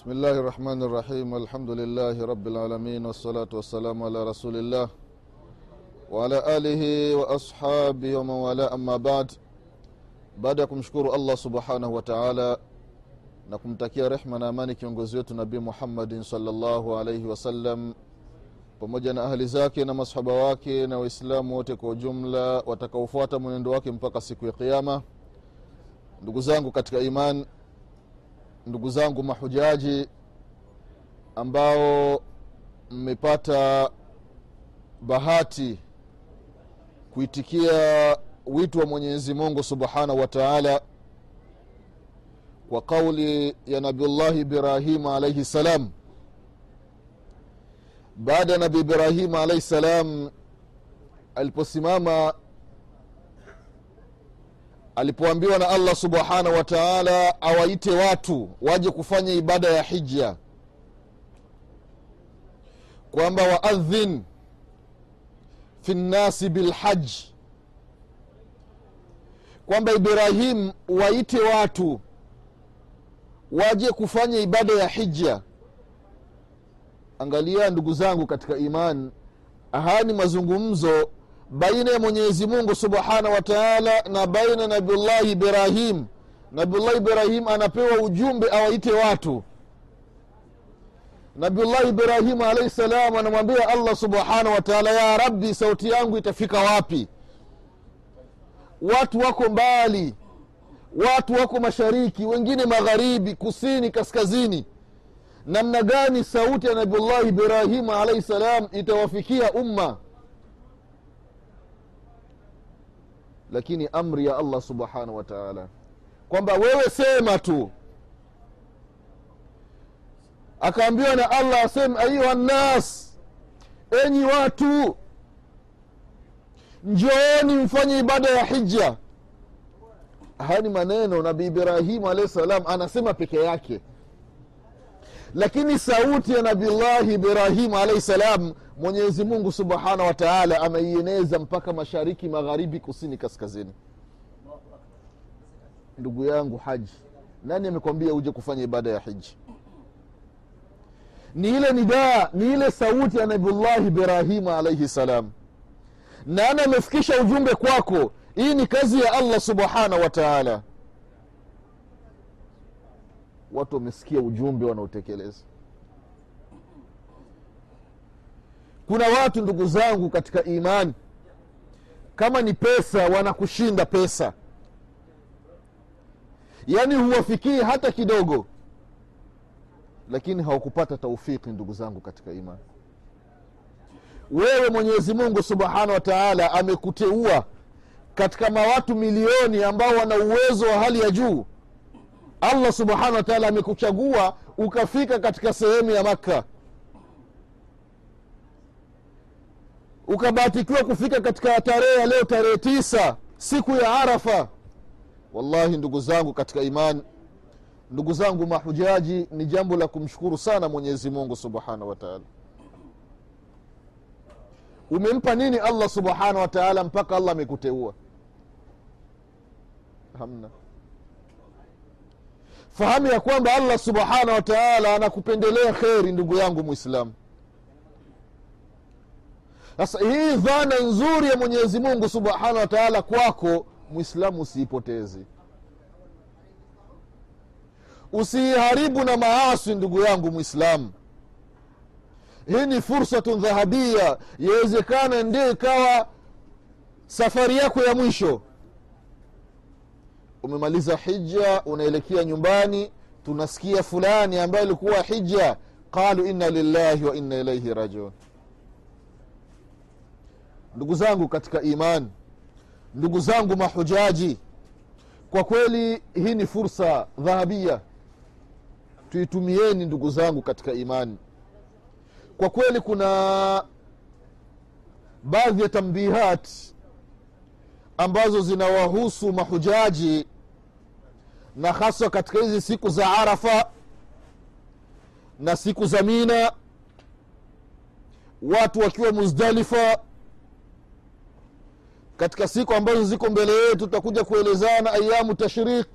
بسم الله الرحمن الرحيم الحمد لله رب العالمين والصلاة والسلام على رسول الله وعلى آله وأصحابه ومن والاه أما بعد baada ya kumshukuru allah subhanahu wataala na kumtakia rehma na amani kiongozi wetu nabii muhammadin salllahu alaihi wasallam pamoja na ahli zake na masahaba wake na waislamu wote kwa ujumla watakaofuata mwenendo wake mpaka siku ya qiama ndugu zangu katika iman ndugu zangu mahujaji ambao mmepata bahati kuitikia wito wa mwenyezi mungu subhanahu wa taala kwa kauli ya nabiullahi ibrahimu alaihi salam. Baada ya nabi ibrahimu alaihi salam aliposimama alipoambiwa na allah subhanahu wa taala awaite watu waje kufanya ibada ya hija kwamba waadhin fi nnasi bilhaji kwamba ibrahim waite watu waje kufanya ibada ya hija angalia ndugu zangu katika iman haya ni mazungumzo baina ya mwenyezi mungu subhanahu wa na baina nabiullahi ibrahim. Nabiullahi ibrahim anapewa ujumbe awaite watu. Nabiullahi ibrahimu alaihi salam anamwambia allah subhanahu wataala ya rabbi sauti yangu itafika wapi? Watu wako mbali. Watu wako mashariki wengine magharibi kusini kaskazini. Namna gani sauti ya nabiullahi ibrahimu alaihi salam itawafikia umma lakini amri ya allah subhanahu wa taala. Kwamba wewe sema tu. Akaambiwa na allah asema ayuha nnas enyi watu njooni mfanye ibada ya hija haya ni maneno nabi ibrahimu alahi salam anasema peke yake. Lakini sauti ya nabillahi ibrahimu alaihi salam mwenyezi mungu subhanahu wa taala ameieneza mpaka mashariki magharibi kusini kaskazini. Ndugu yangu haji nani amekwambia uje kufanya ibada ya hiji ni ile nidaa ni ile sauti ya nabiullahi ibrahimu alaihi salam. Nani amefikisha ujumbe kwako hii ni kazi ya allah subhanahu wa taala watu wamesikia ujumbe wanaotekeleza kuna watu ndugu zangu katika imani kama ni pesa wanakushinda pesa. Yaani huwafikii hata kidogo lakini hawakupata taufiki ndugu zangu katika imani wewe mwenyezi mungu subhanahu wa taala amekuteua katika mawatu milioni ambao wana uwezo wa hali ya juu. Allah subhanahu wa taala amekuchagua ukafika katika sehemu ya makka ukabahatikiwa kufika katika tarehe ya leo tarehe tisa siku ya arafa. Wallahi ndugu zangu katika imani ndugu zangu mahujaji ni jambo la kumshukuru sana mwenyezi mungu subhanahu wa taala. Umempa nini allah subhanahu wa taala mpaka allah amekuteua? Hamna. Fahamu ya kwamba allah subhanahu wa taala anakupendelea kheri ndugu yangu mwislamu sasa hii dhana nzuri ya mwenyezi mungu subhanahu wa taala kwako mwislamu usiipotezi. Usiiharibu na maasi ndugu yangu mwislamu hii ni fursatun dhahabia yawezekana ndio ikawa safari yako ya mwisho. Umemaliza hija unaelekea nyumbani tunasikia fulani ambaye alikuwa hija qalu inna lillahi wa inna ilaihi rajiun ndugu zangu katika iman ndugu zangu mahujaji kwa kweli hii ni fursa dhahabia. Tuitumieni ndugu zangu katika imani kwa kweli kuna baadhi ya tambihat ambazo zinawahusu mahujaji na haswa katika hizi siku za arafa na siku za mina watu wakiwa muzdalifa katika siku ambazo ziko mbele yetu tutakuja kuelezana ayamu tashriq.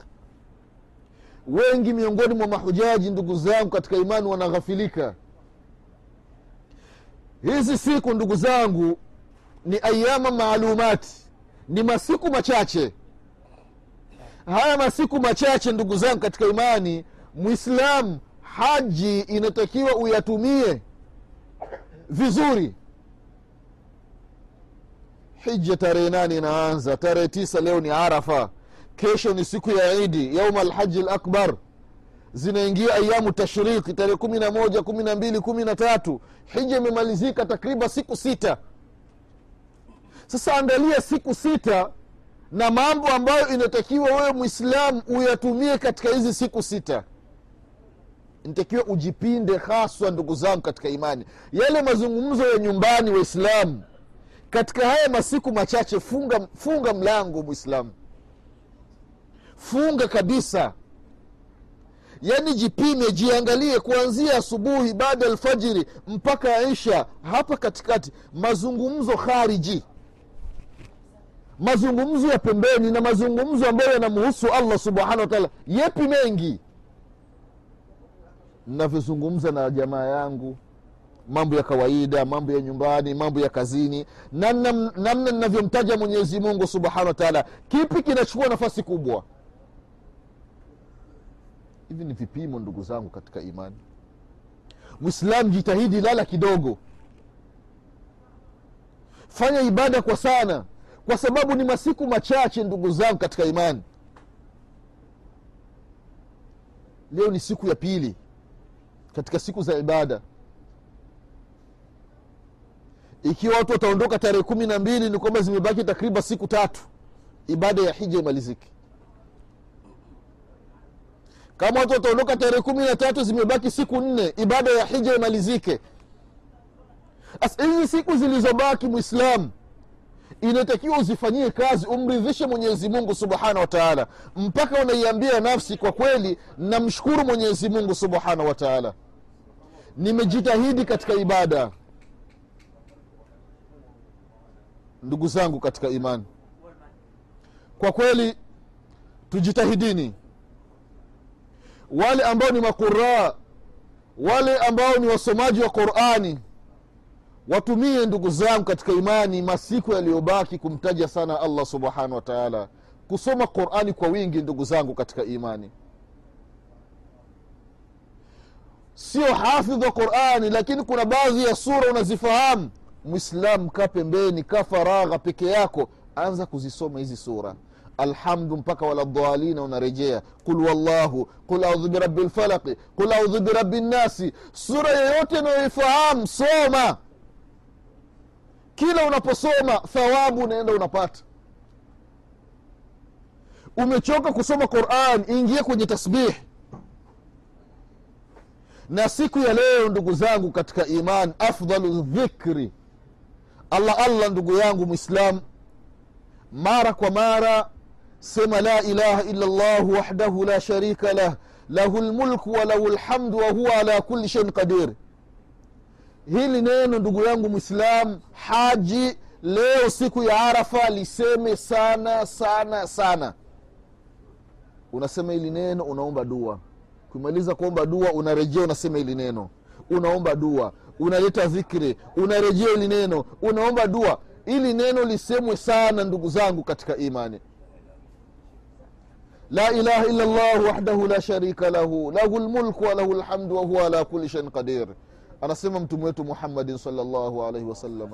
Wengi miongoni mwa mahujaji ndugu zangu katika imani wanaghafilika. Hizi siku ndugu zangu ni ayama maalumati ni masiku machache. Haya masiku machache ndugu zangu katika imani mwislamu haji inatakiwa uyatumie vizuri hija tarehe nane inaanza. Tarehe tisa leo ni arafa. Kesho ni siku ya idi yauma alhaji lakbar zinaingia ayamu tashriki tarehe kumi na moja kumi na mbili kumi na tatu. Hija imemalizika takriban siku sita. Sasa angalia siku sita na mambo ambayo inatakiwa wewe mwislamu uyatumie katika hizi siku sita. Inatakiwa ujipinde haswa ndugu zangu katika imani. Yale mazungumzo ya nyumbani waislamu katika haya masiku machache funga, funga mlango mwislamu funga kabisa. Yaani jipime jiangalie kuanzia asubuhi baada ya alfajiri mpaka isha hapa katikati. Mazungumzo khariji. Mazungumzo ya pembeni na mazungumzo ambayo yanamhusu allah subhanahu wataala yepi mengi? Navyozungumza na jamaa yangu mambo ya kawaida mambo ya nyumbani mambo ya kazini namna ninavyomtaja mwenyezi mungu subhanahu wa taala kipi kinachukua nafasi kubwa? Hivi ni vipimo ndugu zangu katika imani. Mwislamu jitahidi lala kidogo. Fanya ibada kwa sana kwa sababu ni masiku machache ndugu zangu katika imani. Leo ni siku ya pili katika siku za ibada ikiwa watu wataondoka tarehe kumi na mbili ni kwamba zimebaki takriban siku tatu. Ibada ya hija imalizike. Kama watu wataondoka tarehe kumi na tatu zimebaki siku nne ibada ya hija imalizike. Hizi siku zilizobaki mwislamu inatakiwa uzifanyie kazi umridhishe mwenyezi mungu subhanahu wataala mpaka unaiambia nafsi kwa kweli namshukuru mwenyezi mungu subhanahu wataala nimejitahidi katika ibada ndugu zangu katika imani. Kwa kweli tujitahidini. Wale ambao ni maquraa wale ambao ni wasomaji wa qurani watumie ndugu zangu katika imani masiku yaliyobaki kumtaja sana allah subhanahu wa taala. Kusoma qurani kwa wingi ndugu zangu katika imani. Sio hafidh wa qurani lakini kuna baadhi ya sura unazifahamu mwislam kaa pembeni kaa faragha peke yako anza kuzisoma hizi sura. Alhamdu mpaka waladhalina unarejea. Qul wallahu qul audhu birabi lfalaqi qul audhu birabi nnasi sura yoyote unayoifahamu soma. Kila unaposoma thawabu unaenda unapata. Umechoka kusoma quran ingie kwenye tasbih. Na siku ya leo ndugu zangu katika iman afdalu dhikri allah allah ndugu yangu mwislam mara kwa mara sema la ilaha illa llah wahdahu la sharika lah lahu lmulku walahu lhamdu wahuwa ala kuli sheiin qadir. Hili neno ndugu yangu mwislam haji leo siku ya arafa liseme sana sana sana. Unasema hili neno unaomba dua. Kumaliza kuomba dua unarejea unasema hili neno. Unaomba dua unaleta dhikri unarejea hili neno unaomba dua ili neno lisemwe sana ndugu zangu katika imani. La ilaha illa llah wahdahu la sharika lahu lahu lmulku walahu lhamdu wahuwa ala kuli shain qadir. Anasema mtume wetu muhammadin salllahu alaihi wasallam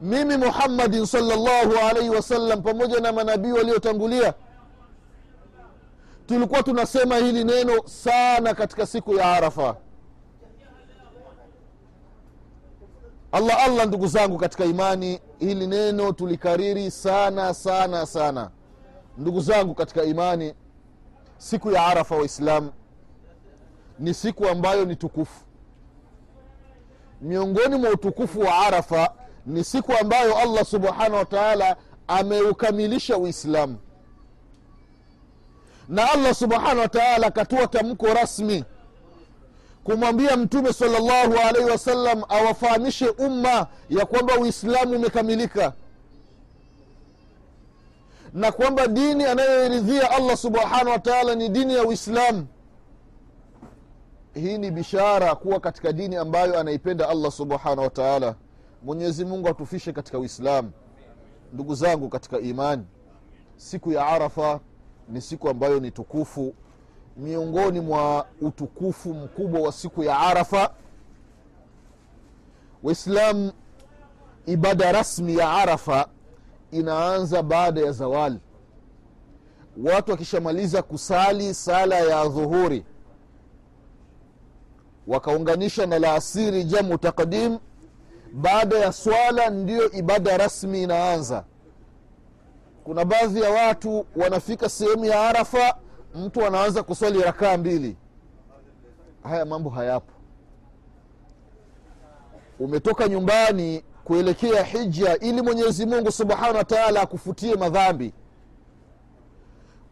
mimi muhammadin salllahu alaihi wasallam pamoja na manabii waliotangulia tulikuwa tunasema hili neno sana katika siku ya arafa allah allah ndugu zangu katika imani hili neno tulikariri sana sana sana. Ndugu zangu katika imani siku ya arafa waislamu ni siku ambayo ni tukufu. Miongoni mwa utukufu wa arafa ni siku ambayo allah subhanahu wataala ameukamilisha uislamu. Na allah subhanahu wataala akatua tamko rasmi kumwambia mtume salllahu alaihi wasallam awafahamishe umma ya kwamba uislamu umekamilika. Na kwamba dini anayoiridhia allah subhanahu wa taala ni dini ya uislamu. Hii ni bishara kuwa katika dini ambayo anaipenda allah subhanahu wa taala. Mwenyezi mungu atufishe katika uislamu. Ndugu zangu katika imani siku ya arafa ni siku ambayo ni tukufu miongoni mwa utukufu mkubwa wa siku ya arafa. Waislam ibada rasmi ya arafa inaanza baada ya zawali watu wakishamaliza kusali sala ya dhuhuri wakaunganisha na laasiri jamu taqdim baada ya swala ndiyo ibada rasmi inaanza. Kuna baadhi ya watu wanafika sehemu ya arafa mtu anaanza kuswali rakaa mbili haya mambo hayapo. Umetoka nyumbani kuelekea hija ili mwenyezi mungu subhanahu wa taala akufutie madhambi.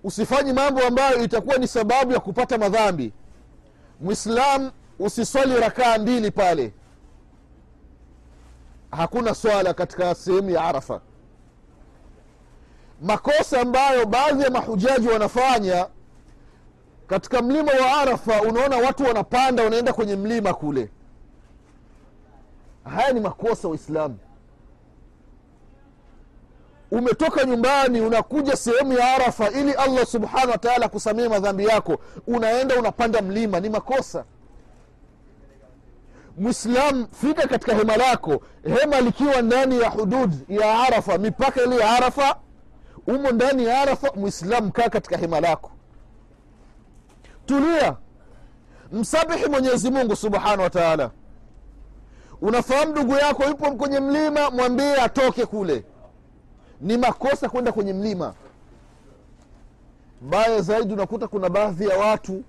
Usifanyi mambo ambayo itakuwa ni sababu ya kupata madhambi. Mwislam usiswali rakaa mbili pale. Hakuna swala katika sehemu ya arafa. Makosa ambayo baadhi ya mahujaji wanafanya katika mlima wa arafa unaona watu wanapanda wanaenda kwenye mlima kule. Haya ni makosa waislamu. Umetoka nyumbani unakuja sehemu ya arafa ili allah subhanahu wa taala akusamie madhambi yako. Unaenda unapanda mlima ni makosa. Mwislam fika katika hema lako. Hema likiwa ndani ya hudud ya arafa mipaka ile ya arafa umo ndani ya arafa mwislam kaa katika hema lako tulia. Msabihi mwenyezi mungu subhanahu wa taala. Unafahamu ndugu yako yupo kwenye mlima mwambie atoke kule. Ni makosa kwenda kwenye mlima. Baya zaidi unakuta kuna baadhi ya watu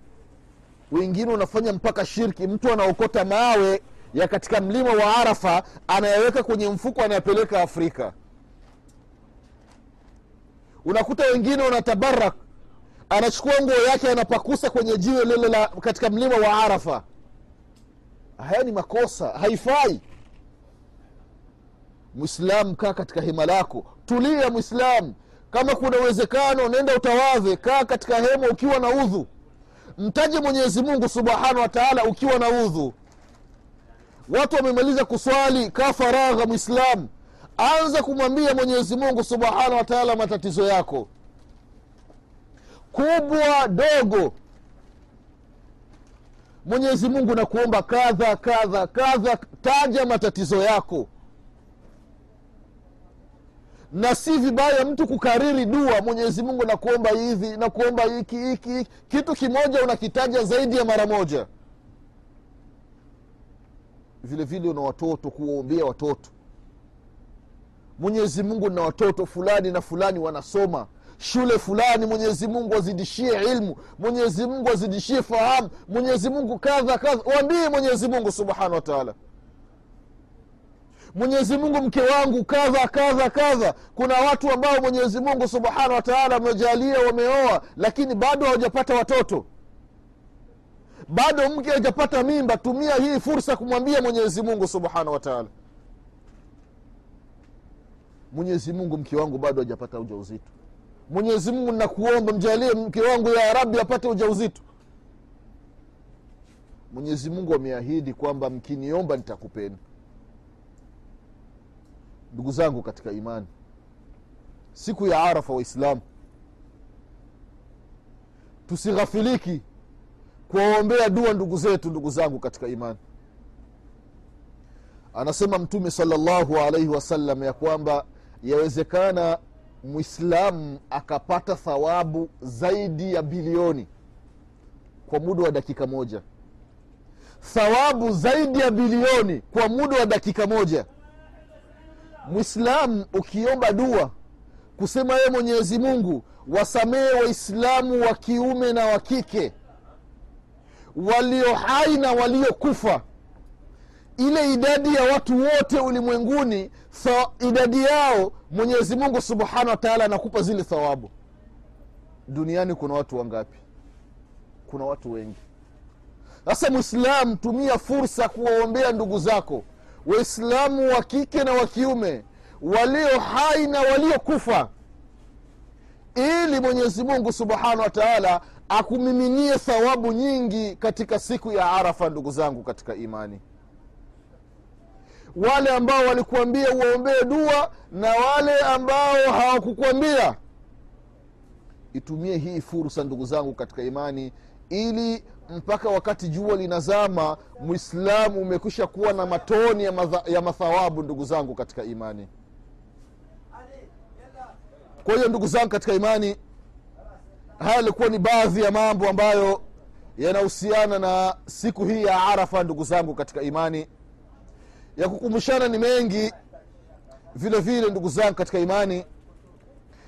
wengine unafanya mpaka shirki. Mtu anaokota mawe ya katika mlima wa arafa anayaweka kwenye mfuko anayapeleka afrika. Unakuta wengine wanatabarak anachukua nguo yake anapakusa kwenye jiwe lile la katika mlima wa arafa. Haya ni makosa haifai. Mwislam kaa katika hema lako. Tulia mwislam kama kuna uwezekano nenda utawadhe. Kaa katika hema ukiwa na udhu. Mtaje mwenyezi mungu subhanahu wa taala ukiwa na udhu. Watu wamemaliza kuswali kaa faragha mwislam anza kumwambia mwenyezi mungu subhanahu wa matatizo yako kubwa dogo. Mwenyezi mungu nakuomba kadha kadha kadha taja matatizo yako. Na si vibaya mtu kukariri dua mwenyezi mungu nakuomba hivi nakuomba hiki hiki kitu kimoja unakitaja zaidi ya mara moja. Vile vile una watoto kuwaombea watoto. Mwenyezi mungu na watoto fulani na fulani wanasoma shule fulani mwenyezi mungu azidishie ilmu mwenyezi mungu azidishie fahamu mwenyezi mungu kadha kadha waambie mwenyezi mungu subhanahu wa taala. Mwenyezi mungu mke wangu kadha kadha kadha. Kuna watu ambao mwenyezi mungu subhanahu wa taala amejalia wameoa lakini bado hawajapata watoto. Bado mke hajapata mimba tumia hii fursa kumwambia mwenyezi mungu subhanahu wa taala. Mwenyezi mungu mke wangu bado hajapata uja uzito mwenyezi mungu nakuomba mjalie mke wangu ya rabi apate uja uzito mwenyezi mungu ameahidi kwamba mkiniomba nitakupeni ndugu zangu katika imani siku ya arafa waislamu tusighafiliki kuwaombea dua ndugu zetu ndugu zangu katika imani. Anasema mtume salllahu alaihi wasallam ya kwamba yawezekana mwislamu akapata thawabu zaidi ya bilioni kwa muda wa dakika moja. Thawabu zaidi ya bilioni kwa muda wa dakika moja. Mwislamu ukiomba dua kusema ye mwenyezi mungu wasamehe waislamu wa kiume na wa kike walio hai na waliokufa ile idadi ya watu wote ulimwenguni so idadi yao mwenyezi mungu subhanahu wa taala anakupa zile thawabu. Duniani kuna watu wangapi? Kuna watu wengi. Sasa mwislamu tumia fursa kuwaombea ndugu zako. Waislamu wa kike na wa kiume walio hai na waliokufa ili mwenyezi mungu subhanahu wa taala akumiminie thawabu nyingi katika siku ya arafa ndugu zangu katika imani wale ambao walikuambia uwaombee dua na wale ambao hawakukwambia itumie hii fursa ndugu zangu katika imani ili mpaka wakati jua linazama mwislamu umekwisha kuwa na matoni ya, madha, ya mathawabu ndugu zangu katika imani. Kwa hiyo ndugu zangu katika imani haya yalikuwa ni baadhi ya mambo ambayo yanahusiana na siku hii ya arafa ndugu zangu katika imani ya kukumbushana ni mengi vile vile ndugu zangu katika imani.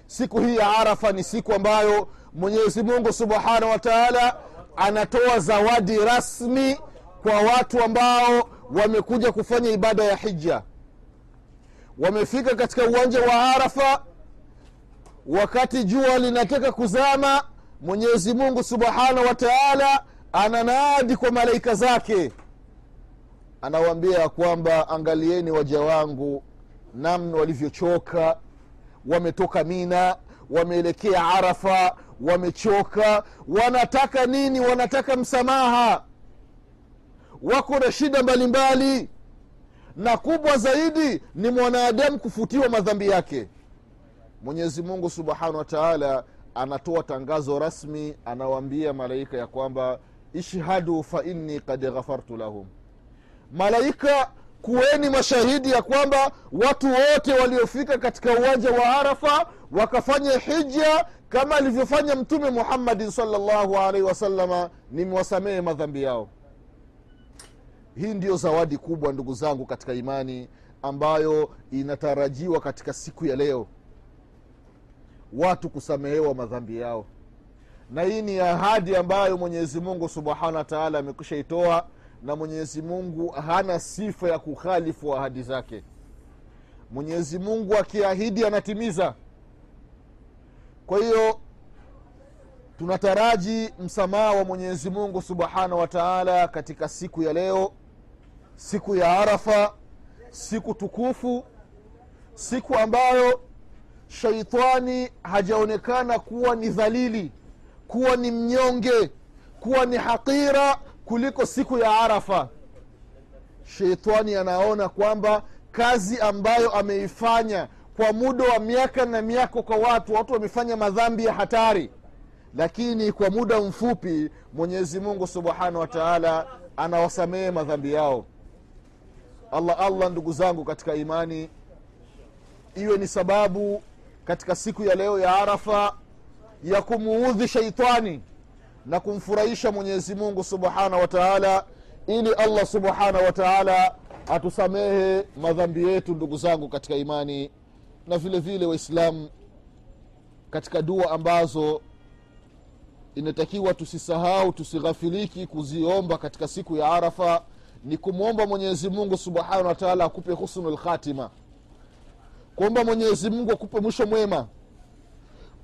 Siku hii ya arafa ni siku ambayo mwenyezi mungu subhanahu wa anatoa zawadi rasmi kwa watu ambao wamekuja kufanya ibada ya hija wamefika katika uwanja wa arafa wakati jua linataka kuzama mwenyezi mungu subhanahu wa taala ananadi kwa malaika zake anawaambia ya kwamba angalieni waja wangu namna walivyochoka. Wametoka mina wameelekea arafa wamechoka. Wanataka nini? Wanataka msamaha. Wako na shida mbalimbali na kubwa zaidi ni mwanadamu kufutiwa madhambi yake. Mwenyezi mungu subhanahu wa taala anatoa tangazo rasmi anawaambia malaika ya kwamba ishhadu fa inni kad ghafartu lahum malaika kuweni mashahidi ya kwamba watu wote waliofika katika uwanja wa arafa wakafanya hija kama alivyofanya mtume muhammadin salllahu alaihi wasalama nimewasamehe madhambi yao. Hii ndiyo zawadi kubwa ndugu zangu katika imani ambayo inatarajiwa katika siku ya leo. Watu kusamehewa madhambi yao. Na hii ni ahadi ambayo mwenyezi mungu subhanahu wa taala amekwisha itoa na mwenyezi mungu hana sifa ya kukhalifu ahadi zake. Mwenyezi mungu akiahidi anatimiza. Kwa hiyo tunataraji msamaha wa mwenyezi mungu subhanahu wa taala katika siku ya leo siku ya arafa siku tukufu siku ambayo shaitani hajaonekana kuwa ni dhalili kuwa ni mnyonge kuwa ni haqira kuliko siku ya arafa. Sheitani anaona kwamba kazi ambayo ameifanya kwa muda wa miaka na miaka kwa watu watu wamefanya madhambi ya hatari. Lakini kwa muda mfupi mwenyezi mungu subhanahu wa taala anawasamehe madhambi yao. Allah allah ndugu zangu katika imani iwe ni sababu katika siku ya leo ya arafa ya kumuudhi sheitani na kumfurahisha mwenyezi mungu subhanahu wa taala ili allah subhanahu wa taala atusamehe madhambi yetu ndugu zangu katika imani na vile vile waislamu katika dua ambazo inatakiwa tusisahau tusighafiliki kuziomba katika siku ya arafa ni kumwomba mwenyezi mungu subhanahu wa taala akupe husnu lkhatima kuomba mwenyezi mungu akupe mwisho mwema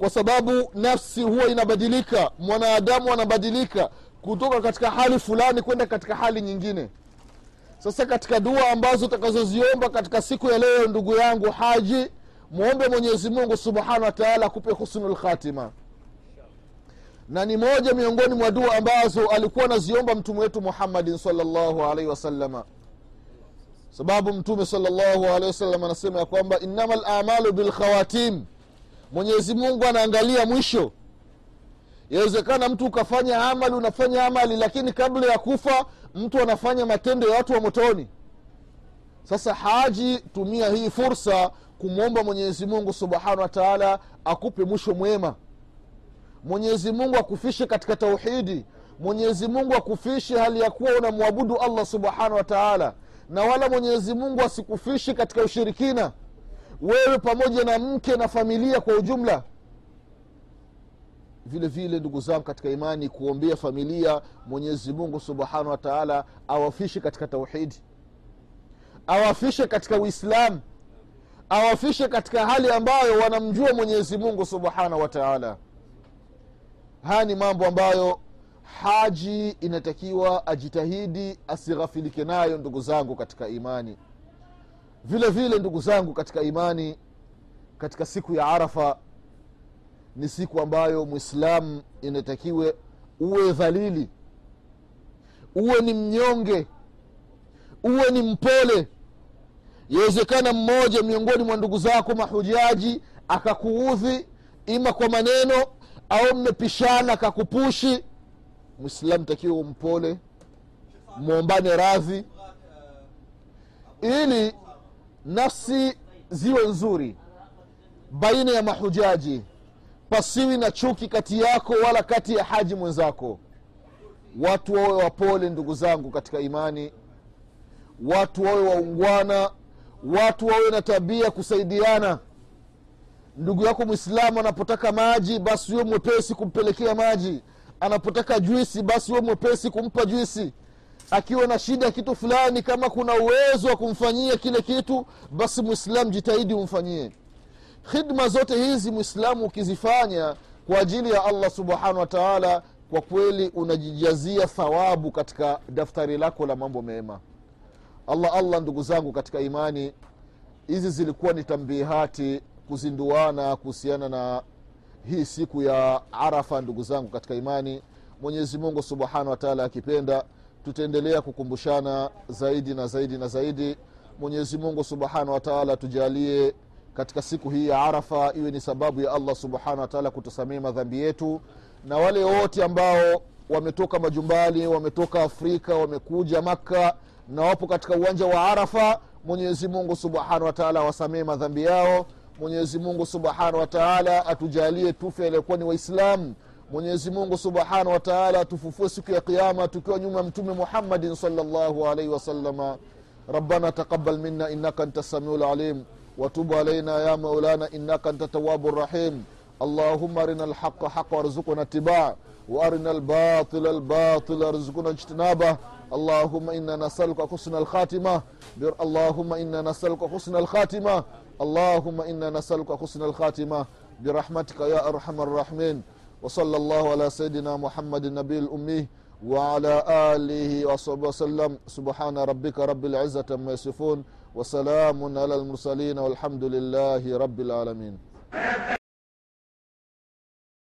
kwa sababu nafsi huwa inabadilika mwanadamu anabadilika kutoka katika hali fulani kwenda katika hali nyingine. Sasa katika dua ambazo utakazoziomba katika siku ya leo ndugu yangu haji mwombe mwenyezi mungu subhanahu wataala akupe husnu lkhatima na ni moja miongoni mwa dua ambazo alikuwa anaziomba mtume wetu muhammadin salllahu alaihi wasalama sababu mtume salllahu alehi wasallam anasema ya kwamba innama lamalu bilkhawatim mwenyezi mungu anaangalia mwisho. Yawezekana mtu ukafanya amali unafanya amali lakini kabla ya kufa mtu anafanya matendo ya watu wa motoni. Sasa haji tumia hii fursa kumwomba mwenyezi mungu subhanahu wa taala akupe mwisho mwema. Mwenyezi mungu akufishe katika tauhidi. Mwenyezi mungu akufishe hali ya kuwa unamwabudu allah subhanahu wa taala. Na wala mwenyezi mungu asikufishe katika ushirikina wewe pamoja na mke na familia kwa ujumla? Vile vile ndugu zangu katika imani kuombea familia mwenyezi mungu subhanahu wa taala awafishe katika tauhidi awafishe katika uislamu awafishe katika hali ambayo wanamjua mwenyezi mungu subhanahu wa taala. Haya ni mambo ambayo haji inatakiwa ajitahidi asighafilike nayo ndugu zangu katika imani vile vile ndugu zangu katika imani katika siku ya arafa ni siku ambayo mwislamu inatakiwe uwe dhalili uwe ni mnyonge uwe ni mpole. Yawezekana mmoja miongoni mwa ndugu zako mahujaji akakuudhi ima kwa maneno au mmepishana akakupushi. Mwislamu takiwa umpole mwombane radhi ili nafsi ziwe nzuri baina ya mahujaji pasiwi na chuki kati yako wala kati ya haji mwenzako. Watu wawe wapole ndugu zangu katika imani. Watu wawe waungwana. Watu wawe na tabia kusaidiana. Ndugu yako mwislamu anapotaka maji basi huwe mwepesi kumpelekea maji. Anapotaka juisi basi huwe mwepesi kumpa juisi akiwa na shida ya kitu fulani kama kuna uwezo wa kumfanyia kile kitu basi mwislamu jitahidi umfanyie. Khidma zote hizi mwislamu ukizifanya kwa ajili ya allah subhanahu wa taala kwa kweli unajijazia thawabu katika daftari lako la mambo mema. Allah allah ndugu zangu katika imani hizi zilikuwa ni tambihati kuzinduana kuhusiana na hii siku ya arafa ndugu zangu katika imani. Mwenyezi mungu subhanahu wa akipenda tutaendelea kukumbushana zaidi na zaidi na zaidi. Mwenyezi mungu subhanahu wataala tujalie katika siku hii ya arafa iwe ni sababu ya allah subhanahu wataala kutusamia madhambi yetu. Na wale wote ambao wametoka majumbani wametoka afrika wamekuja makka na wapo katika uwanja wa arafa mwenyezi mungu subhanahu wataala awasamee madhambi yao. Mwenyezi mungu subhanahu wataala atujalie tufe aliyokuwa ni waislamu mwenyezi mungu subhanahu wa taala atufufue siku ya qiama tukiwa nyuma ya mtume muhammadin salllahu alaihi wasalama ربنا تقبل منا انك انت السميع العليم وتب علينا يا مولانا انك انت التواب الرحيم اللهم ارنا الحق حق وارزقنا اتباعه وارنا الباطل الباطل وارزقنا اجتنابه اللهم انا نسالك حسن الخاتمه بر اللهم انا نسالك حسن الخاتمه اللهم انا نسالك حسن الخاتمه برحمتك يا ارحم الراحمين وصلى الله على سيدنا محمد النبي الأمي وعلى آله وصحبه وسلم. سبحان ربك رب العزة ما يصفون وسلام على المرسلين والحمد لله رب العالمين.